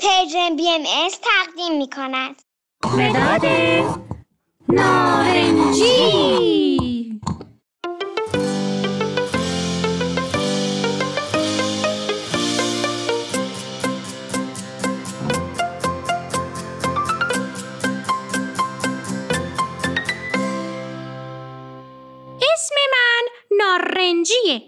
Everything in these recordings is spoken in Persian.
پرژن بی ام از تقدیم می کند. مداد نارنجی. اسم من نارنجیه.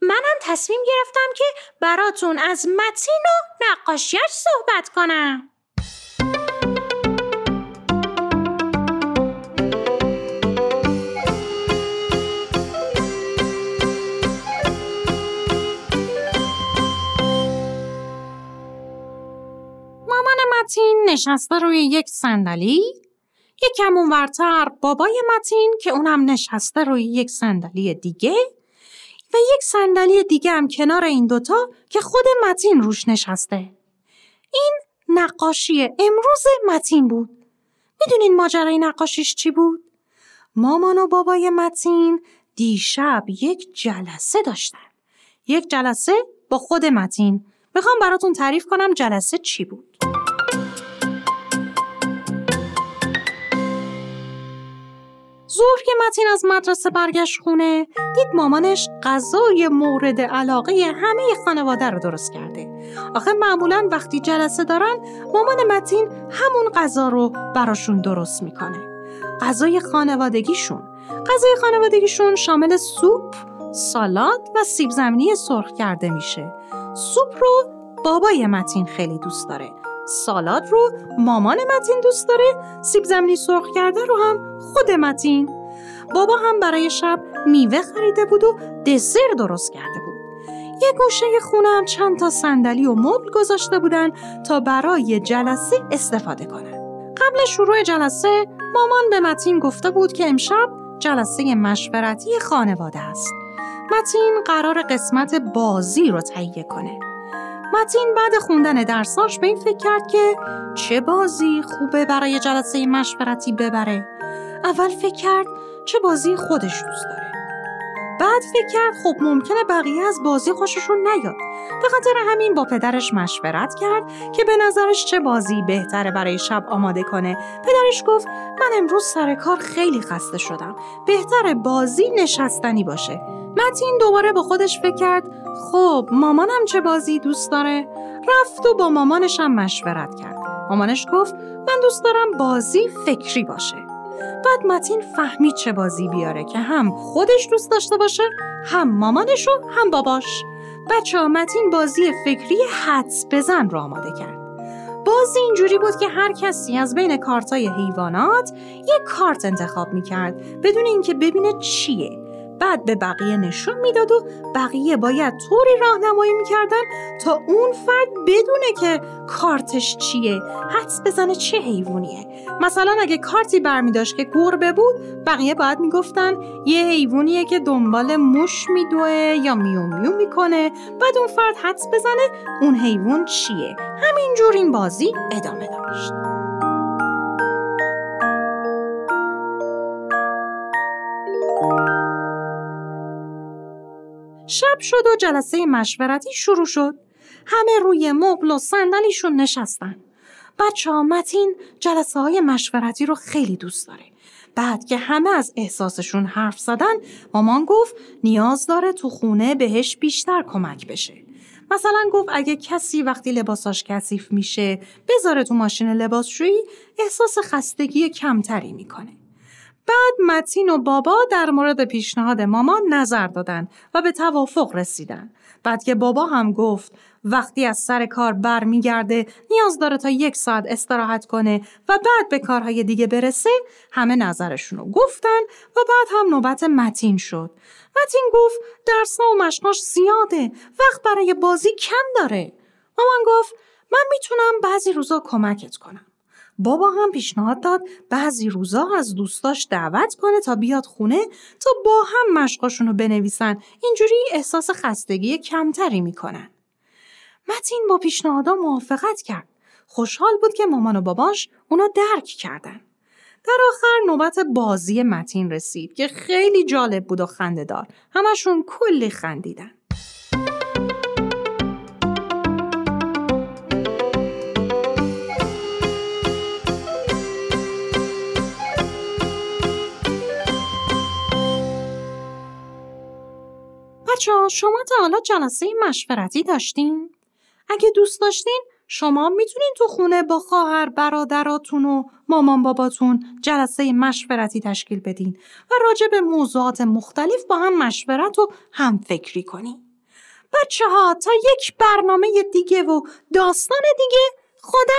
منم تصمیم گرفتم که براتون از متین و نقاشیش صحبت کنم. مامان متین نشسته روی یک صندلی. یکم اونورتر بابای متین که اونم نشسته روی یک صندلی دیگه. و یک صندلی دیگه هم کنار این دوتا که خود متین روش نشسته. این نقاشی امروز متین بود. می‌دونین ماجرای نقاشیش چی بود؟ مامان و بابای متین دیشب یک جلسه داشتن. یک جلسه با خود متین. می‌خوام براتون تعریف کنم جلسه چی بود. ظهر که متین از مدرسه برگشت خونه دید مامانش غذای مورد علاقه همه خانواده رو درست کرده. آخه معمولا وقتی جلسه دارن مامان متین همون غذا رو براشون درست می‌کنه. غذای خانوادگیشون. غذای خانوادگیشون شامل سوپ سالاد و سیب زمینی سرخ کرده میشه. سوپ رو بابای متین خیلی دوست داره. سالاد رو مامان متین دوست داره سیب زمینی سرخ کرده رو هم خود متین. بابا هم برای شب میوه خریده بود و دسر درست کرده بود. یه گوشه خونه هم چند تا صندلی و مبل گذاشته بودن تا برای جلسه استفاده کنن. قبل شروع جلسه مامان به متین گفته بود که امشب جلسه مشورتی خانواده است. متین قرار قسمت بازی رو تهیه کنه. متین بعد خوندن درساش به این فکر کرد که چه بازی خوبه برای جلسه مشورتی ببره. اول فکر کرد چه بازی خودش دوست داره. بعد فکر کرد خب ممکنه بقیه از بازی خوششون نیاد. به خاطر همین با پدرش مشورت کرد که به نظرش چه بازی بهتره برای شب آماده کنه. پدرش گفت من امروز سر کار خیلی خسته شدم. بهتره بازی نشستنی باشه. متین دوباره با خودش فکر کرد خب مامانم چه بازی دوست داره؟ رفت و با مامانش هم مشورت کرد. مامانش گفت من دوست دارم بازی فکری باشه. بعد متین فهمید چه بازی بیاره که هم خودش دوست داشته باشه هم مامانش و هم باباش. بچه ها متین بازی فکری حدس بزن را آماده کرد. بازی اینجوری بود که هر کسی از بین کارتای حیوانات یک کارت انتخاب می‌کرد بدون اینکه ببینه چیه. بعد به بقیه نشون می‌داد و بقیه باید طوری راهنمایی می‌کردن تا اون فرد بدونه که کارتش چیه حدس بزنه چه حیوانیه. مثلا اگه کارتی برمیداشت که گربه بود بقیه باید می‌گفتن یه حیوانیه که دنبال موش میدوه یا میو میو می‌کنه. بعد اون فرد حدس بزنه اون حیوان چیه. همینجور این بازی ادامه داشت. شب شد و جلسه مشورتی شروع شد. همه روی مبل و صندلیشون نشستن. بچه ها متین جلسه های مشورتی رو خیلی دوست داره. بعد که همه از احساسشون حرف زدن مامان گفت نیاز داره تو خونه بهش بیشتر کمک بشه. مثلا گفت اگه کسی وقتی لباساش کثیف میشه بذاره تو ماشین لباسشویی احساس خستگی کمتری می‌کنه. بعد متین و بابا در مورد پیشنهاد مامان نظر دادن و به توافق رسیدن. بعد که بابا هم گفت وقتی از سر کار برمیگرده نیاز داره تا یک ساعت استراحت کنه و بعد به کارهای دیگه برسه همه نظرشونو گفتن و بعد هم نوبت متین شد. متین گفت درسنا و مشقاش زیاده وقت برای بازی کم داره. مامان گفت من می‌تونم بعضی روزا کمکت کنم. بابا هم پیشنهاد داد بعضی روزا از دوستاش دعوت کنه تا بیاد خونه تا با هم مشقاشونو بنویسن. اینجوری احساس خستگی کمتری می‌کنن. متین با پیشنهادا موافقت کرد. خوشحال بود که مامان و باباش اونو درک کردن. در آخر نوبت بازی متین رسید که خیلی جالب بود و خنده دار همشون کلی خندیدن. بچه شما تا حالا جلسه مشورتی داشتین؟ اگه دوست داشتین شما می‌تونین تو خونه با خواهر برادراتون و مامان باباتون جلسه مشورتی تشکیل بدین و راجع به موضوعات مختلف با هم مشورت و هم فکری کنین. بچه ها تا یک برنامه دیگه و داستان دیگه خدا